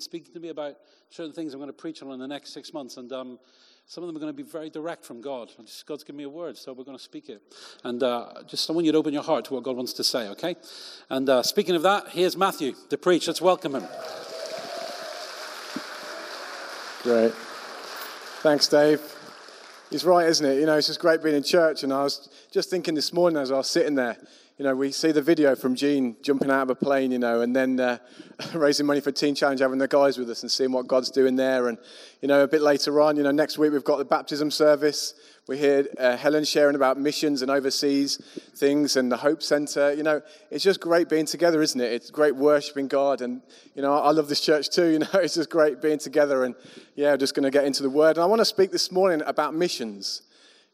speaking to me about certain things I'm going to preach on in the next six months, and um, some of them are going to be very direct from God. Just, God's given me a word, so we're going to speak it. And uh, just I want you to open your heart to what God wants to say, okay? And uh, speaking of that, here's Matthew to preach. Let's welcome him. Great. Thanks, Dave. He's right, isn't it? You know, it's just great being in church. And I was just thinking this morning as I was sitting there, you know, we see the video from Gene jumping out of a plane, you know, and then uh, raising money for Teen Challenge, having the guys with us and seeing what God's doing there. And, you know, a bit later on, you know, next week we've got the baptism service. We hear uh, Helen sharing about missions and overseas things and the Hope Center. You know, it's just great being together, isn't it? It's great worshiping God. And, you know, I love this church too. You know, it's just great being together. And, yeah, just going to get into the word. And I want to speak this morning about missions.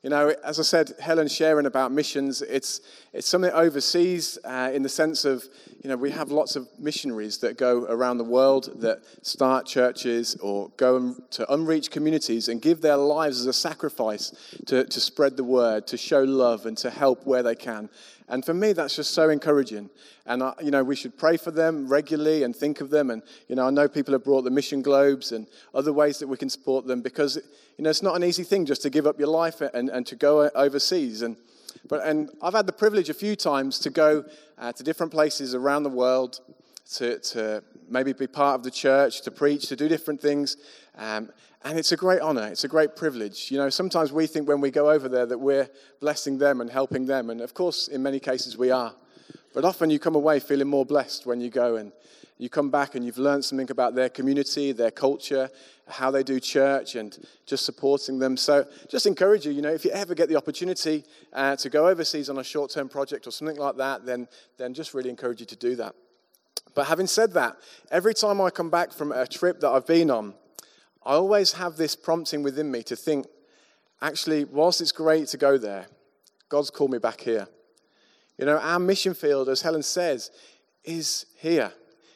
You know, as I said, Helen sharing about missions, it's, it's something overseas uh, in the sense of, you know, we have lots of missionaries that go around the world that start churches or go to unreached communities and give their lives as a sacrifice to, to spread the word, to show love, and to help where they can. And for me, that's just so encouraging. And, I, you know, we should pray for them regularly and think of them. And, you know, I know people have brought the mission globes and other ways that we can support them because, you know, it's not an easy thing just to give up your life and, and to go overseas. And, but, and I've had the privilege a few times to go uh, to different places around the world to, to maybe be part of the church, to preach, to do different things. Um, and it's a great honor, it's a great privilege. You know, sometimes we think when we go over there that we're blessing them and helping them. And of course, in many cases, we are. But often you come away feeling more blessed when you go and you come back and you've learned something about their community, their culture, how they do church, and just supporting them. So, just encourage you, you know, if you ever get the opportunity uh, to go overseas on a short term project or something like that, then, then just really encourage you to do that. But having said that, every time I come back from a trip that I've been on, I always have this prompting within me to think, actually, whilst it's great to go there, God's called me back here. You know, our mission field, as Helen says, is here.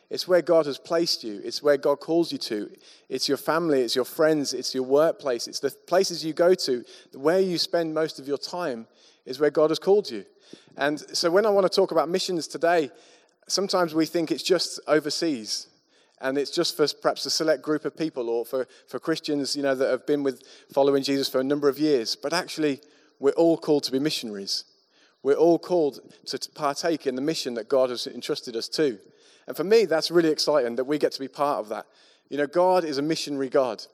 It's where God has placed you. It's where God calls you to. It's your family, it's your friends, it's your workplace, it's the places you go to. Where you spend most of your time is where God has called you. And so when I want to talk about missions today, sometimes we think it's just overseas and it's just for perhaps a select group of people or for, for Christians, you know, that have been with following Jesus for a number of years. But actually, we're all called to be missionaries. We're all called to partake in the mission that God has entrusted us to. And for me, that's really exciting that we get to be part of that. You know, God is a missionary God.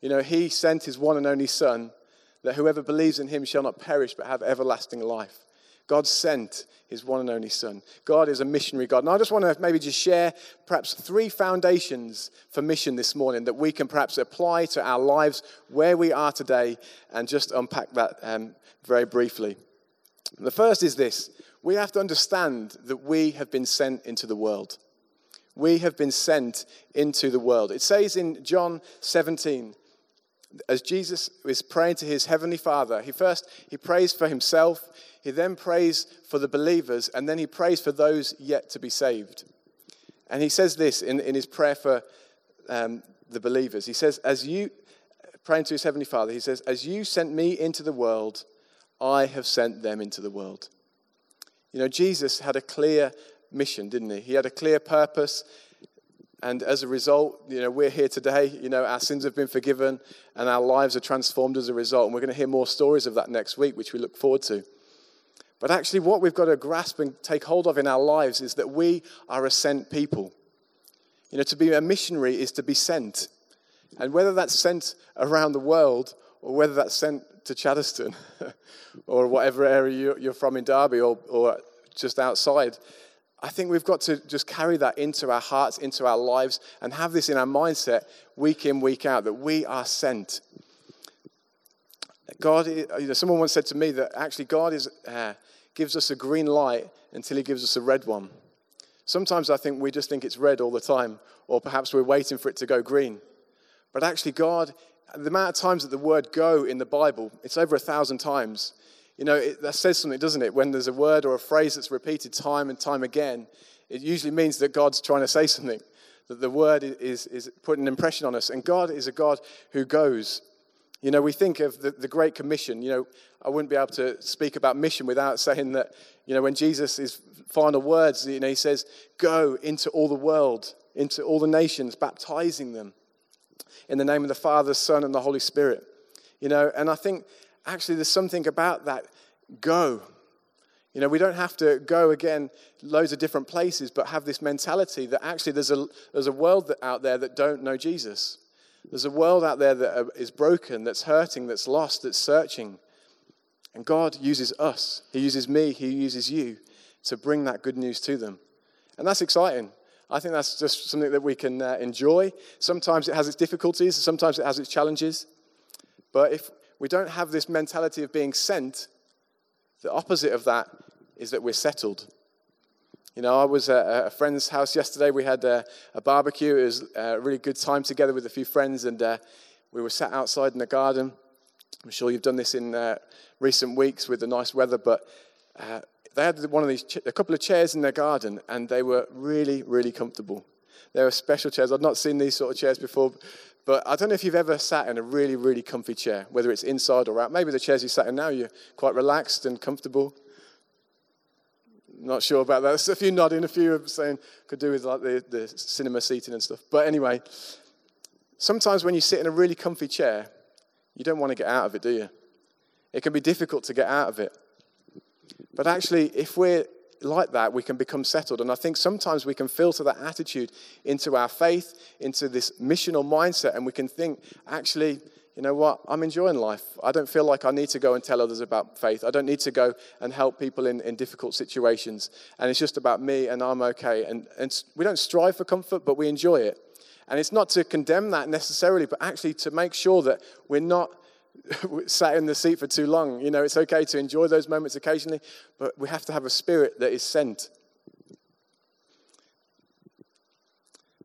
You know, He sent His one and only Son that whoever believes in Him shall not perish but have everlasting life. God sent his one and only Son. God is a missionary God. And I just want to maybe just share perhaps three foundations for mission this morning that we can perhaps apply to our lives where we are today and just unpack that um, very briefly. The first is this we have to understand that we have been sent into the world. We have been sent into the world. It says in John 17, as Jesus is praying to his heavenly Father, he first he prays for himself, he then prays for the believers, and then he prays for those yet to be saved. And he says this in, in his prayer for um, the believers. He says, as you praying to his heavenly Father, he says, As you sent me into the world, I have sent them into the world. You know, Jesus had a clear mission, didn't he? He had a clear purpose. And as a result, you know, we're here today. You know, our sins have been forgiven and our lives are transformed as a result. And we're going to hear more stories of that next week, which we look forward to. But actually, what we've got to grasp and take hold of in our lives is that we are a sent people. You know, to be a missionary is to be sent. And whether that's sent around the world or whether that's sent to Chaddesden or whatever area you're from in Derby or, or just outside, I think we've got to just carry that into our hearts, into our lives, and have this in our mindset week in, week out that we are sent. God, you know, someone once said to me that actually God is, uh, gives us a green light until he gives us a red one. Sometimes I think we just think it's red all the time, or perhaps we're waiting for it to go green. But actually, God, the amount of times that the word go in the Bible, it's over a thousand times. You know, it, that says something, doesn't it? When there's a word or a phrase that's repeated time and time again, it usually means that God's trying to say something, that the word is, is putting an impression on us. And God is a God who goes. You know, we think of the, the Great Commission. You know, I wouldn't be able to speak about mission without saying that, you know, when Jesus' is final words, you know, he says, Go into all the world into all the nations, baptizing them in the name of the Father, Son, and the Holy Spirit. You know, and I think actually there's something about that go. You know, we don't have to go again loads of different places, but have this mentality that actually there's a, there's a world out there that don't know Jesus. There's a world out there that is broken, that's hurting, that's lost, that's searching. And God uses us. He uses me, He uses you to bring that good news to them. And that's exciting. I think that's just something that we can uh, enjoy. Sometimes it has its difficulties, sometimes it has its challenges. But if we don't have this mentality of being sent, the opposite of that is that we're settled. You know, I was at a friend's house yesterday. We had a, a barbecue. It was a really good time together with a few friends, and uh, we were sat outside in the garden. I'm sure you've done this in uh, recent weeks with the nice weather, but uh, they had one of these, a couple of chairs in their garden, and they were really, really comfortable. They were special chairs. I'd not seen these sort of chairs before, but I don't know if you've ever sat in a really, really comfy chair, whether it's inside or out. Maybe the chairs you sat in now, you're quite relaxed and comfortable. Not sure about that. There's a few nodding, a few of saying could do with like the, the cinema seating and stuff. But anyway, sometimes when you sit in a really comfy chair, you don't want to get out of it, do you? It can be difficult to get out of it. But actually, if we're like that, we can become settled. And I think sometimes we can filter that attitude into our faith, into this missional mindset, and we can think, actually, you know what? I'm enjoying life. I don't feel like I need to go and tell others about faith. I don't need to go and help people in, in difficult situations. And it's just about me and I'm okay. And, and we don't strive for comfort, but we enjoy it. And it's not to condemn that necessarily, but actually to make sure that we're not sat in the seat for too long. You know, it's okay to enjoy those moments occasionally, but we have to have a spirit that is sent.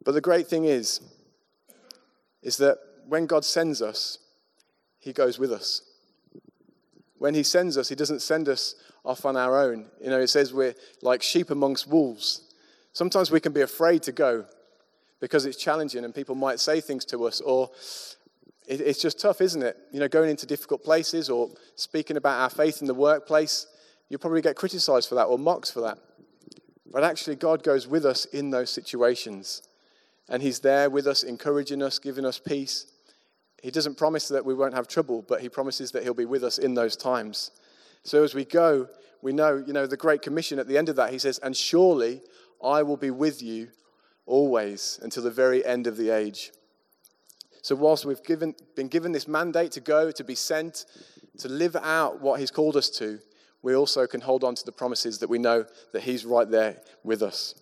But the great thing is, is that when God sends us, He goes with us. When He sends us, He doesn't send us off on our own. You know, it says we're like sheep amongst wolves. Sometimes we can be afraid to go because it's challenging and people might say things to us, or it, it's just tough, isn't it? You know, going into difficult places or speaking about our faith in the workplace, you'll probably get criticized for that or mocked for that. But actually, God goes with us in those situations. And He's there with us, encouraging us, giving us peace. He doesn't promise that we won't have trouble, but He promises that He'll be with us in those times. So as we go, we know, you know, the Great Commission at the end of that, He says, And surely I will be with you always until the very end of the age. So, whilst we've given, been given this mandate to go, to be sent, to live out what He's called us to, we also can hold on to the promises that we know that He's right there with us.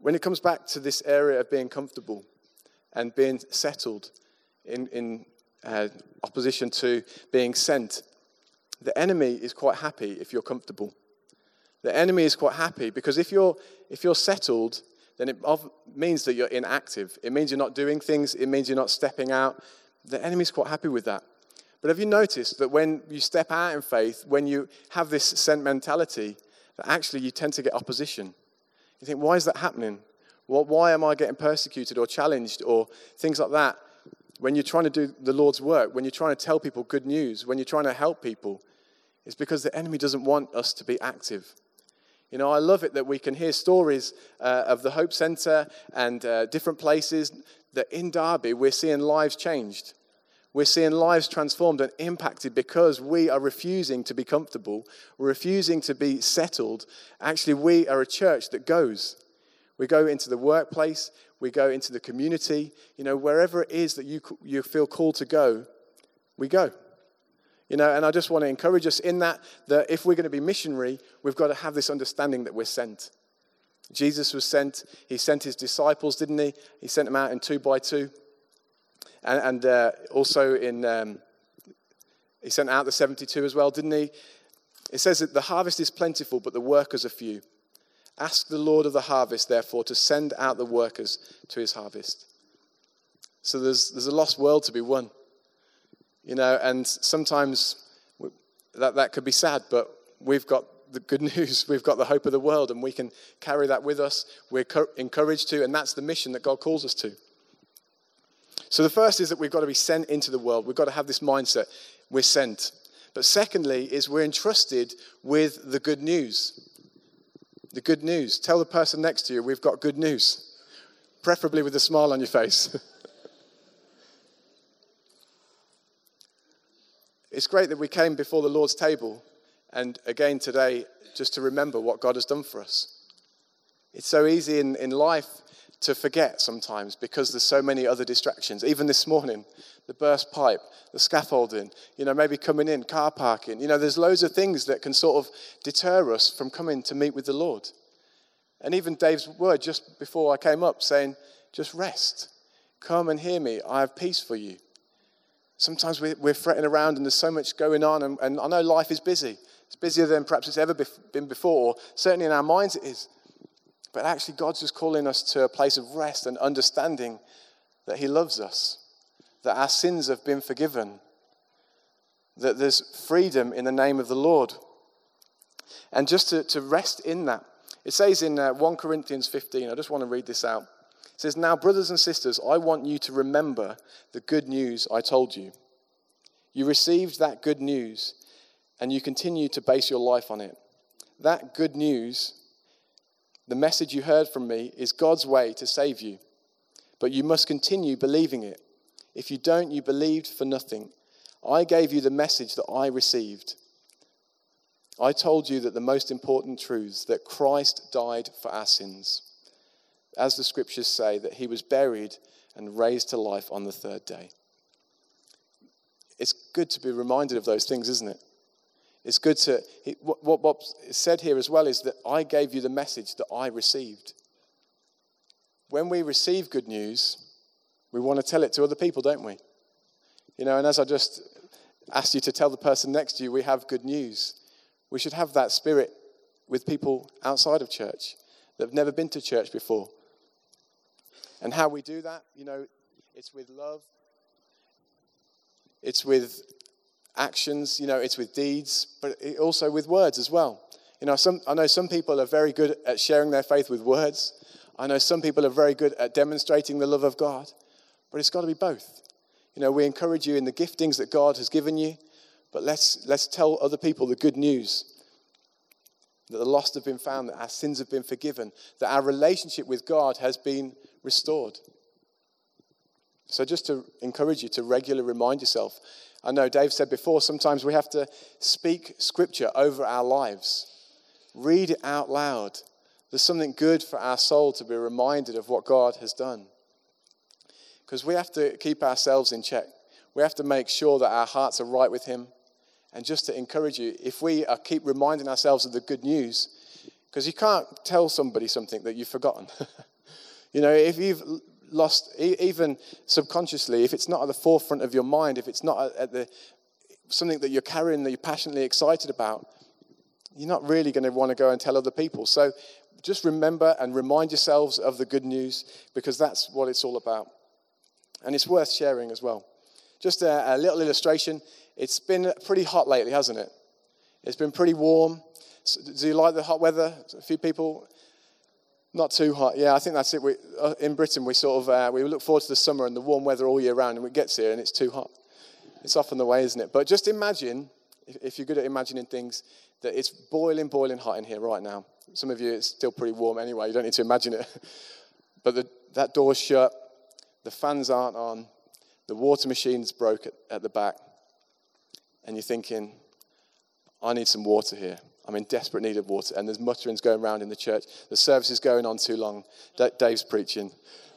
When it comes back to this area of being comfortable and being settled in, in uh, opposition to being sent, the enemy is quite happy if you're comfortable. The enemy is quite happy because if you're, if you're settled, then it means that you're inactive. It means you're not doing things. It means you're not stepping out. The enemy's quite happy with that. But have you noticed that when you step out in faith, when you have this sent mentality, that actually you tend to get opposition? You think, why is that happening? why am I getting persecuted or challenged or things like that? When you're trying to do the Lord's work, when you're trying to tell people good news, when you're trying to help people, it's because the enemy doesn't want us to be active. You know, I love it that we can hear stories uh, of the Hope Centre and uh, different places that in Derby we're seeing lives changed. We're seeing lives transformed and impacted because we are refusing to be comfortable. We're refusing to be settled. Actually, we are a church that goes. We go into the workplace, we go into the community, you know, wherever it is that you, you feel called to go, we go. You know, and I just want to encourage us in that, that if we're going to be missionary, we've got to have this understanding that we're sent. Jesus was sent. He sent his disciples, didn't he? He sent them out in two by two. And, and uh, also in, um, he sent out the 72 as well, didn't he? It says that the harvest is plentiful, but the workers are few. Ask the Lord of the harvest, therefore, to send out the workers to his harvest. So there's, there's a lost world to be won. You know, and sometimes that, that could be sad, but we've got the good news. We've got the hope of the world, and we can carry that with us. We're encouraged to, and that's the mission that God calls us to. So the first is that we've got to be sent into the world. We've got to have this mindset. We're sent. But secondly, is we're entrusted with the good news. The good news. Tell the person next to you, we've got good news, preferably with a smile on your face. it's great that we came before the Lord's table and again today just to remember what God has done for us. It's so easy in, in life to forget sometimes because there's so many other distractions. Even this morning, the burst pipe, the scaffolding, you know, maybe coming in, car parking. You know, there's loads of things that can sort of deter us from coming to meet with the Lord. And even Dave's word just before I came up saying, just rest. Come and hear me. I have peace for you. Sometimes we're, fretting around and there's so much going on, and, and I know life is busy. It's busier than perhaps it's ever been before. Certainly in our minds it is. But actually, God's just calling us to a place of rest and understanding that He loves us, that our sins have been forgiven, that there's freedom in the name of the Lord. And just to, to rest in that, it says in uh, 1 Corinthians 15, I just want to read this out. It says, Now, brothers and sisters, I want you to remember the good news I told you. You received that good news, and you continue to base your life on it. That good news the message you heard from me is God's way to save you, but you must continue believing it. If you don't, you believed for nothing. I gave you the message that I received. I told you that the most important truths that Christ died for our sins. As the scriptures say, that he was buried and raised to life on the third day. It's good to be reminded of those things, isn't it? It's good to, what, Paul said here as well is that I gave you the message that I received. When we receive good news, we want to tell it to other people, don't we? You know, and as I just asked you to tell the person next to you, we have good news. We should have that spirit with people outside of church that have never been to church before. And how we do that, you know, it's with love, it's with actions, you know, it's with deeds, but also with words as well. You know, some, I know some people are very good at sharing their faith with words. I know some people are very good at demonstrating the love of God, but it's got to be both. You know, we encourage you in the giftings that God has given you, but let's, let's tell other people the good news that the lost have been found, that our sins have been forgiven, that our relationship with God has been restored. So, just to encourage you to regularly remind yourself I know Dave said before, sometimes we have to speak scripture over our lives, read it out loud. There's something good for our soul to be reminded of what God has done. Because we have to keep ourselves in check. We have to make sure that our hearts are right with Him. And just to encourage you, if we keep reminding ourselves of the good news, because you can't tell somebody something that you've forgotten. you know, if you've lost, even subconsciously, if it's not at the forefront of your mind, if it's not at the something that you're carrying that you're passionately excited about, you're not really going to want to go and tell other people. So just remember and remind yourselves of the good news because that's what it's all about. And it's worth sharing as well. Just a, a little illustration. It's been pretty hot lately, hasn't it? It's been pretty warm. Do you like the hot weather? A few people not too hot. Yeah, I think that's it. We, uh, in Britain, we sort of uh, we look forward to the summer and the warm weather all year round, and it gets here and it's too hot. It's often the way, isn't it? But just imagine, if, if you're good at imagining things, that it's boiling, boiling hot in here right now. Some of you, it's still pretty warm anyway. You don't need to imagine it. but the, that door's shut, the fans aren't on, the water machine's broke at, at the back, and you're thinking, I need some water here. I'm in desperate need of water. And there's mutterings going around in the church. The service is going on too long. D- Dave's preaching.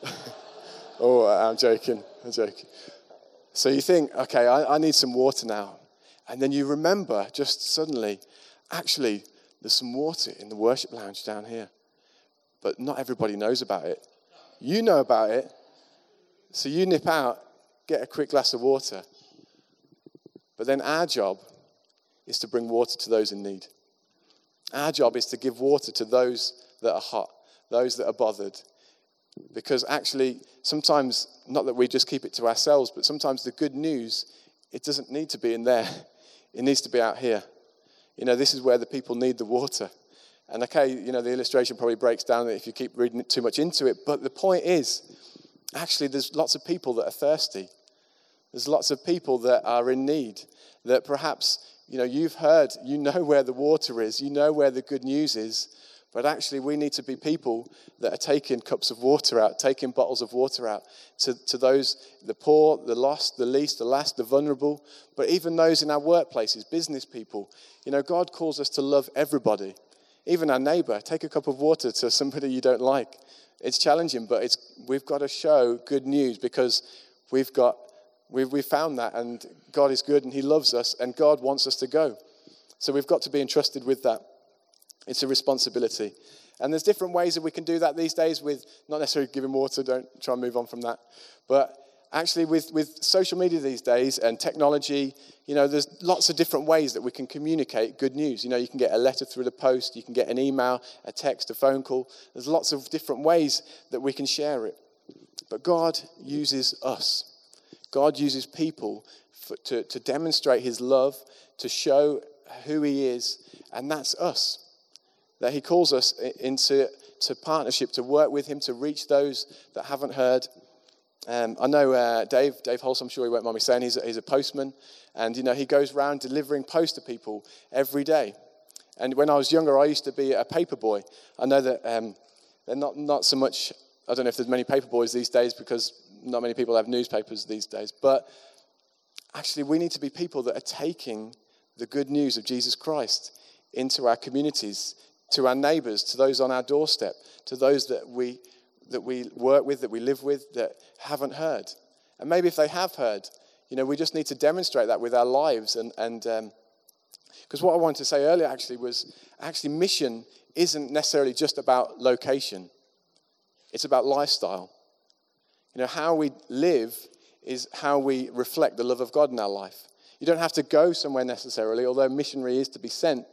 oh, I'm joking. I'm joking. So you think, okay, I, I need some water now. And then you remember just suddenly, actually, there's some water in the worship lounge down here. But not everybody knows about it. You know about it. So you nip out, get a quick glass of water. But then our job is to bring water to those in need. Our job is to give water to those that are hot, those that are bothered. Because actually, sometimes, not that we just keep it to ourselves, but sometimes the good news, it doesn't need to be in there. It needs to be out here. You know, this is where the people need the water. And okay, you know, the illustration probably breaks down if you keep reading too much into it. But the point is, actually, there's lots of people that are thirsty. There's lots of people that are in need, that perhaps you know, you've heard, you know where the water is, you know where the good news is, But actually, we need to be people that are taking cups of water out, taking bottles of water out to, to those, the poor, the lost, the least, the last, the vulnerable, but even those in our workplaces, business people. You know, God calls us to love everybody, even our neighbor. Take a cup of water to somebody you don't like. It's challenging, but it's, we've got to show good news because we've got, we've, we've found that, and God is good and He loves us, and God wants us to go. So we've got to be entrusted with that. It's a responsibility. And there's different ways that we can do that these days with not necessarily giving water, don't try and move on from that. But actually, with, with social media these days and technology, you know, there's lots of different ways that we can communicate good news. You know, you can get a letter through the post, you can get an email, a text, a phone call. There's lots of different ways that we can share it. But God uses us, God uses people for, to, to demonstrate His love, to show who He is, and that's us that He calls us into to partnership, to work with Him, to reach those that haven't heard. Um, I know uh, Dave, Dave Holst, I'm sure he won't mind me saying, he's a, he's a postman. And, you know, he goes around delivering post to people every day. And when I was younger, I used to be a paper boy. I know that um, they're not, not so much, I don't know if there's many paper boys these days because not many people have newspapers these days. But actually, we need to be people that are taking the good news of Jesus Christ into our communities, to our neighbors, to those on our doorstep, to those that we, that we work with, that we live with, that haven't heard. And maybe if they have heard, you know, we just need to demonstrate that with our lives. And, and because um, what I wanted to say earlier actually was actually mission isn't necessarily just about location, it's about lifestyle. You know, how we live is how we reflect the love of God in our life. You don't have to go somewhere necessarily, although missionary is to be sent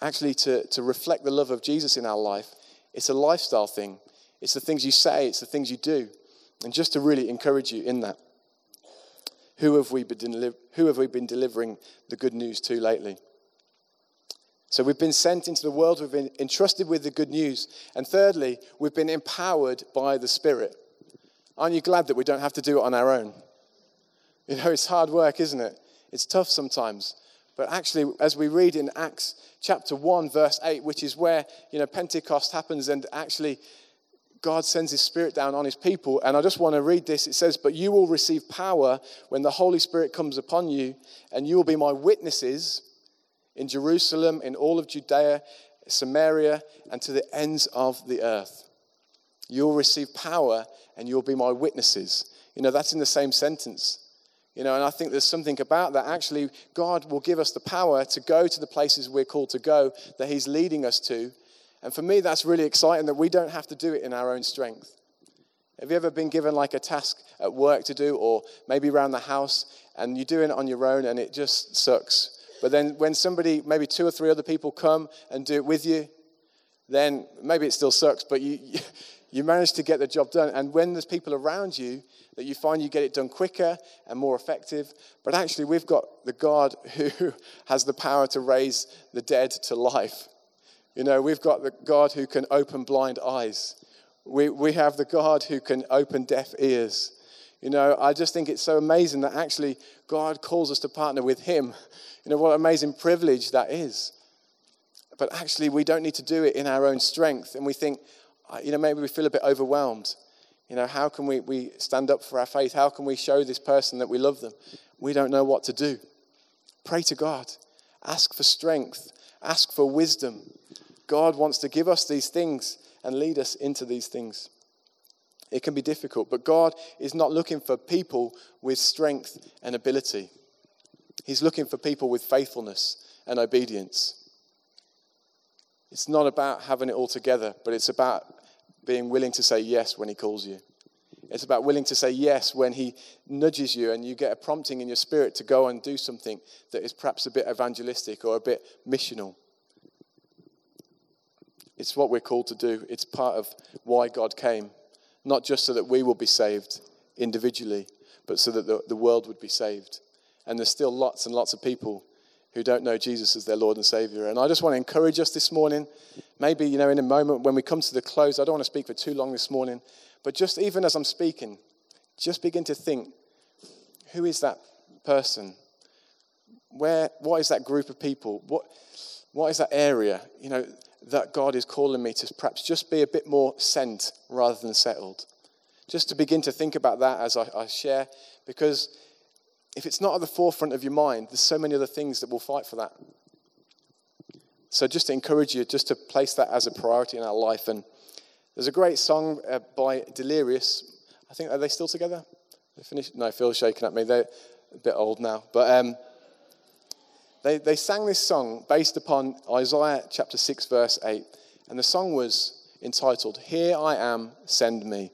actually to, to reflect the love of Jesus in our life. It's a lifestyle thing. It's the things you say, it's the things you do. And just to really encourage you in that, who have we been, who have we been delivering the good news to lately? So we've been sent into the world, we've been entrusted with the good news. And thirdly, we've been empowered by the Spirit. Aren't you glad that we don't have to do it on our own? You know, it's hard work, isn't it? It's tough sometimes. But actually, as we read in Acts chapter 1, verse 8, which is where, you know, Pentecost happens and actually God sends his spirit down on his people. And I just want to read this. It says, But you will receive power when the Holy Spirit comes upon you, and you will be my witnesses in Jerusalem, in all of Judea, Samaria, and to the ends of the earth. You'll receive power, and you'll be my witnesses. You know, that's in the same sentence. You know, and I think there's something about that. Actually, God will give us the power to go to the places we're called to go, that He's leading us to. And for me, that's really exciting that we don't have to do it in our own strength. Have you ever been given like a task at work to do, or maybe around the house, and you're doing it on your own and it just sucks? But then when somebody, maybe two or three other people come and do it with you, then maybe it still sucks, but you, you manage to get the job done. And when there's people around you that you find you get it done quicker and more effective. But actually, we've got the God who has the power to raise the dead to life. You know, we've got the God who can open blind eyes. We, we have the God who can open deaf ears. You know, I just think it's so amazing that actually God calls us to partner with Him. You know, what amazing privilege that is. But actually, we don't need to do it in our own strength. And we think, you know, maybe we feel a bit overwhelmed. You know, how can we, we stand up for our faith? How can we show this person that we love them? We don't know what to do. Pray to God. Ask for strength. Ask for wisdom. God wants to give us these things and lead us into these things. It can be difficult, but God is not looking for people with strength and ability. He's looking for people with faithfulness and obedience. It's not about having it all together, but it's about being willing to say yes when He calls you. It's about willing to say yes when He nudges you and you get a prompting in your spirit to go and do something that is perhaps a bit evangelistic or a bit missional. It's what we're called to do. It's part of why God came, not just so that we will be saved individually, but so that the, the world would be saved. And there's still lots and lots of people who don't know Jesus as their Lord and Savior. And I just want to encourage us this morning. Maybe, you know, in a moment when we come to the close, I don't want to speak for too long this morning, but just even as I'm speaking, just begin to think who is that person? Where, what is that group of people? What, what is that area? You know, that God is calling me to perhaps just be a bit more sent rather than settled. Just to begin to think about that as I, I share, because if it's not at the forefront of your mind, there's so many other things that will fight for that. So just to encourage you, just to place that as a priority in our life. And there's a great song uh, by Delirious. I think are they still together? They finished? No, Phil's shaking at me. They're a bit old now, but um, they they sang this song based upon Isaiah chapter six, verse eight, and the song was entitled "Here I Am, Send Me."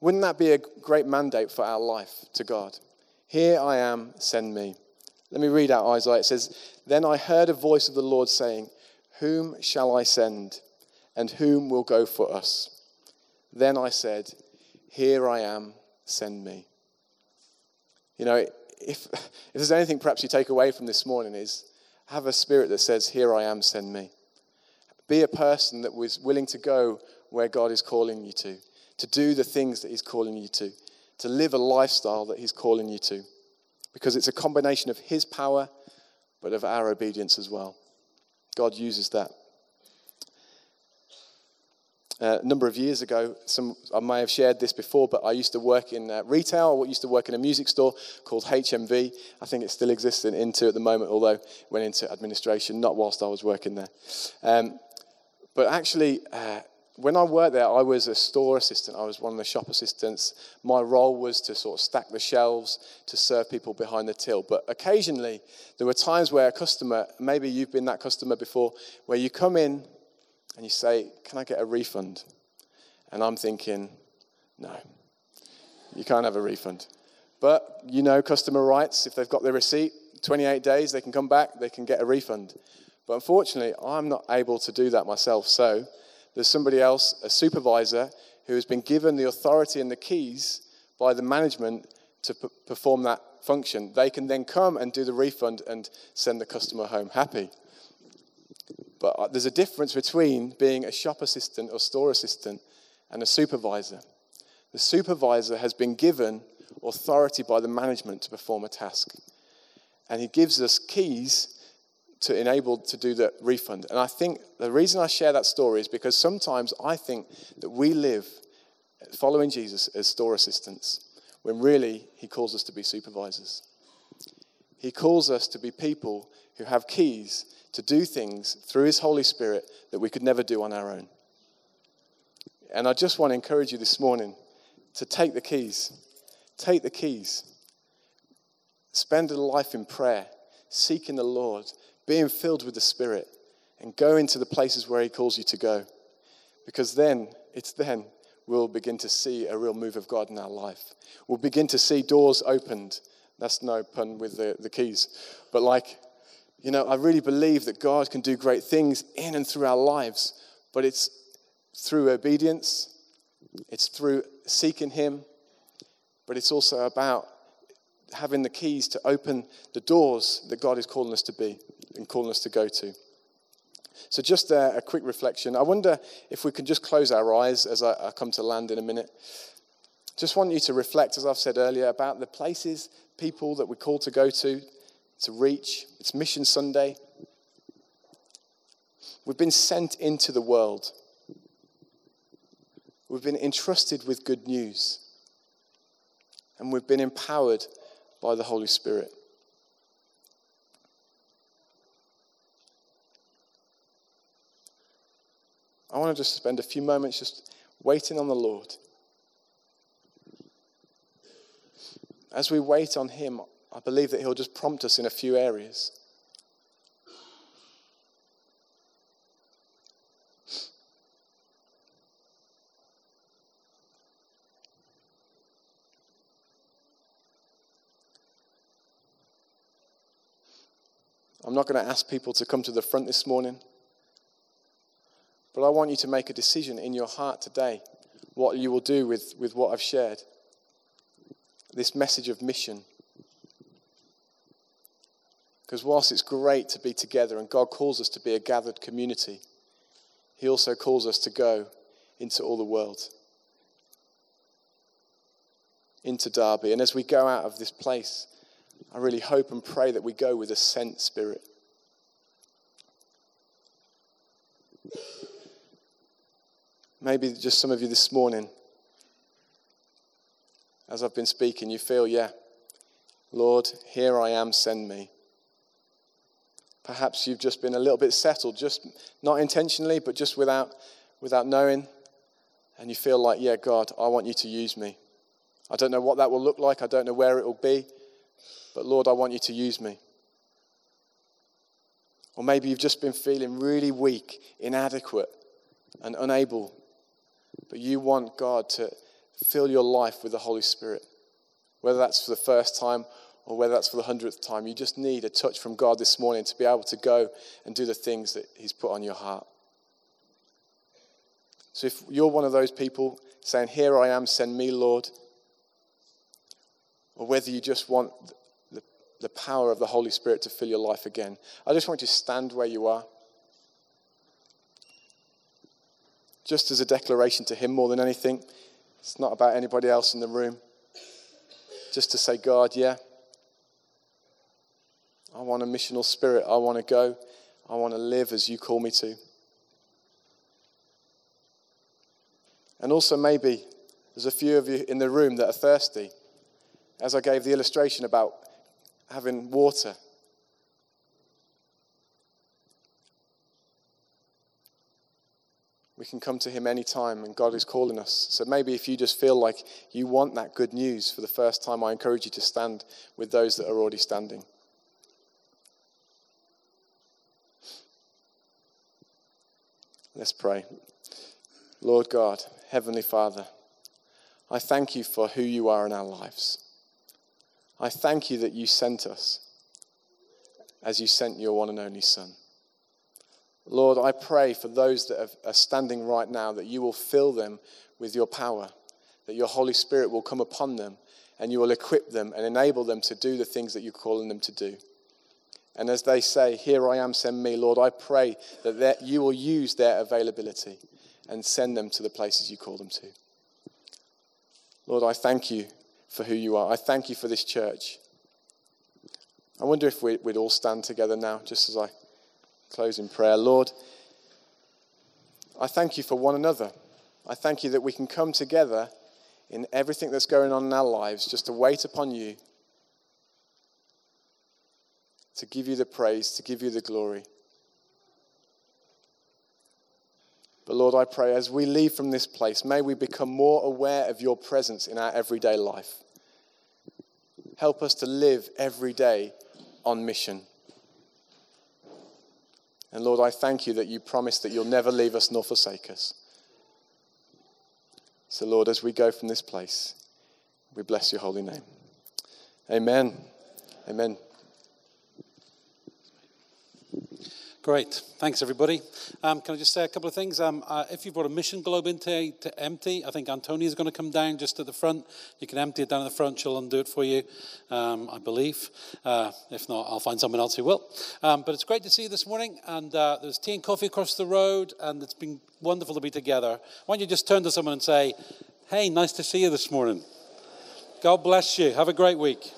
Wouldn't that be a great mandate for our life to God? Here I am, send me. Let me read out Isaiah. It says, Then I heard a voice of the Lord saying, Whom shall I send? And whom will go for us? Then I said, Here I am, send me. You know, if, if there's anything perhaps you take away from this morning is have a spirit that says, Here I am, send me. Be a person that was willing to go where God is calling you to, to do the things that He's calling you to, to live a lifestyle that He's calling you to. Because it's a combination of His power, but of our obedience as well. God uses that. Uh, a number of years ago, some, I may have shared this before, but I used to work in uh, retail. I used to work in a music store called HMV. I think it still exists in Intu at the moment, although went into administration, not whilst I was working there. Um, but actually, uh, when I worked there, I was a store assistant. I was one of the shop assistants. My role was to sort of stack the shelves, to serve people behind the till. But occasionally, there were times where a customer, maybe you've been that customer before, where you come in and you say, Can I get a refund? And I'm thinking, No, you can't have a refund. But you know, customer rights, if they've got their receipt, 28 days, they can come back, they can get a refund. But unfortunately, I'm not able to do that myself. So, there's somebody else, a supervisor, who has been given the authority and the keys by the management to p- perform that function. They can then come and do the refund and send the customer home happy. But uh, there's a difference between being a shop assistant or store assistant and a supervisor. The supervisor has been given authority by the management to perform a task. And he gives us keys to enable to do the refund. And I think the reason I share that story is because sometimes I think that we live following Jesus as store assistants when really he calls us to be supervisors. He calls us to be people who have keys to do things through his Holy Spirit that we could never do on our own. And I just want to encourage you this morning to take the keys. Take the keys. Spend a life in prayer, seeking the Lord, being filled with the Spirit, and go into the places where He calls you to go. Because then, it's then we'll begin to see a real move of God in our life. We'll begin to see doors opened. That's no pun with the, the keys. But, like, you know, I really believe that God can do great things in and through our lives, but it's through obedience, it's through seeking Him, but it's also about having the keys to open the doors that God is calling us to be and calling us to go to. So, just a, a quick reflection. I wonder if we can just close our eyes as I, I come to land in a minute. Just want you to reflect, as I've said earlier, about the places, people that we're called to go to, to reach. It's Mission Sunday. We've been sent into the world. We've been entrusted with good news. And we've been empowered by the Holy Spirit. I want to just spend a few moments just waiting on the Lord. As we wait on Him, I believe that He'll just prompt us in a few areas. I'm not going to ask people to come to the front this morning. But I want you to make a decision in your heart today what you will do with, with what I've shared. This message of mission. Because whilst it's great to be together and God calls us to be a gathered community, He also calls us to go into all the world, into Derby. And as we go out of this place, I really hope and pray that we go with a sent spirit. Maybe just some of you this morning, as I've been speaking, you feel, yeah, Lord, here I am, send me. Perhaps you've just been a little bit settled, just not intentionally, but just without, without knowing. And you feel like, yeah, God, I want you to use me. I don't know what that will look like, I don't know where it will be, but Lord, I want you to use me. Or maybe you've just been feeling really weak, inadequate, and unable, but you want God to fill your life with the Holy Spirit. Whether that's for the first time or whether that's for the hundredth time, you just need a touch from God this morning to be able to go and do the things that He's put on your heart. So if you're one of those people saying, Here I am, send me, Lord, or whether you just want the, power of the Holy Spirit to fill your life again, I just want you to stand where you are. Just as a declaration to Him more than anything. It's not about anybody else in the room. Just to say, God, yeah, I want a missional spirit. I want to go. I want to live as you call me to. And also, maybe there's a few of you in the room that are thirsty. As I gave the illustration about having water We can come to Him anytime, and God is calling us. So maybe if you just feel like you want that good news for the first time, I encourage you to stand with those that are already standing. Let's pray. Lord God, Heavenly Father, I thank you for who you are in our lives. I thank you that you sent us as you sent your one and only Son. Lord, I pray for those that are standing right now that you will fill them with your power, that your Holy Spirit will come upon them and you will equip them and enable them to do the things that you're calling them to do. And as they say, Here I am, send me, Lord, I pray that you will use their availability and send them to the places you call them to. Lord, I thank you for who you are. I thank you for this church. I wonder if we'd all stand together now, just as I close in prayer. Lord, I thank you for one another. I thank you that we can come together in everything that's going on in our lives just to wait upon you, to give you the praise, to give you the glory. But Lord, I pray as we leave from this place, may we become more aware of your presence in our everyday life. Help us to live every day on mission. And Lord, I thank you that you promise that you'll never leave us nor forsake us. So, Lord, as we go from this place, we bless your holy name. Amen. Amen. Great. Thanks, everybody. Um, can I just say a couple of things? Um, uh, if you've got a mission globe in to, to empty, I think Antonia is going to come down just at the front. You can empty it down at the front. She'll undo it for you, um, I believe. Uh, if not, I'll find someone else who will. Um, but it's great to see you this morning. And uh, there's tea and coffee across the road, and it's been wonderful to be together. Why don't you just turn to someone and say, Hey, nice to see you this morning. God bless you. Have a great week.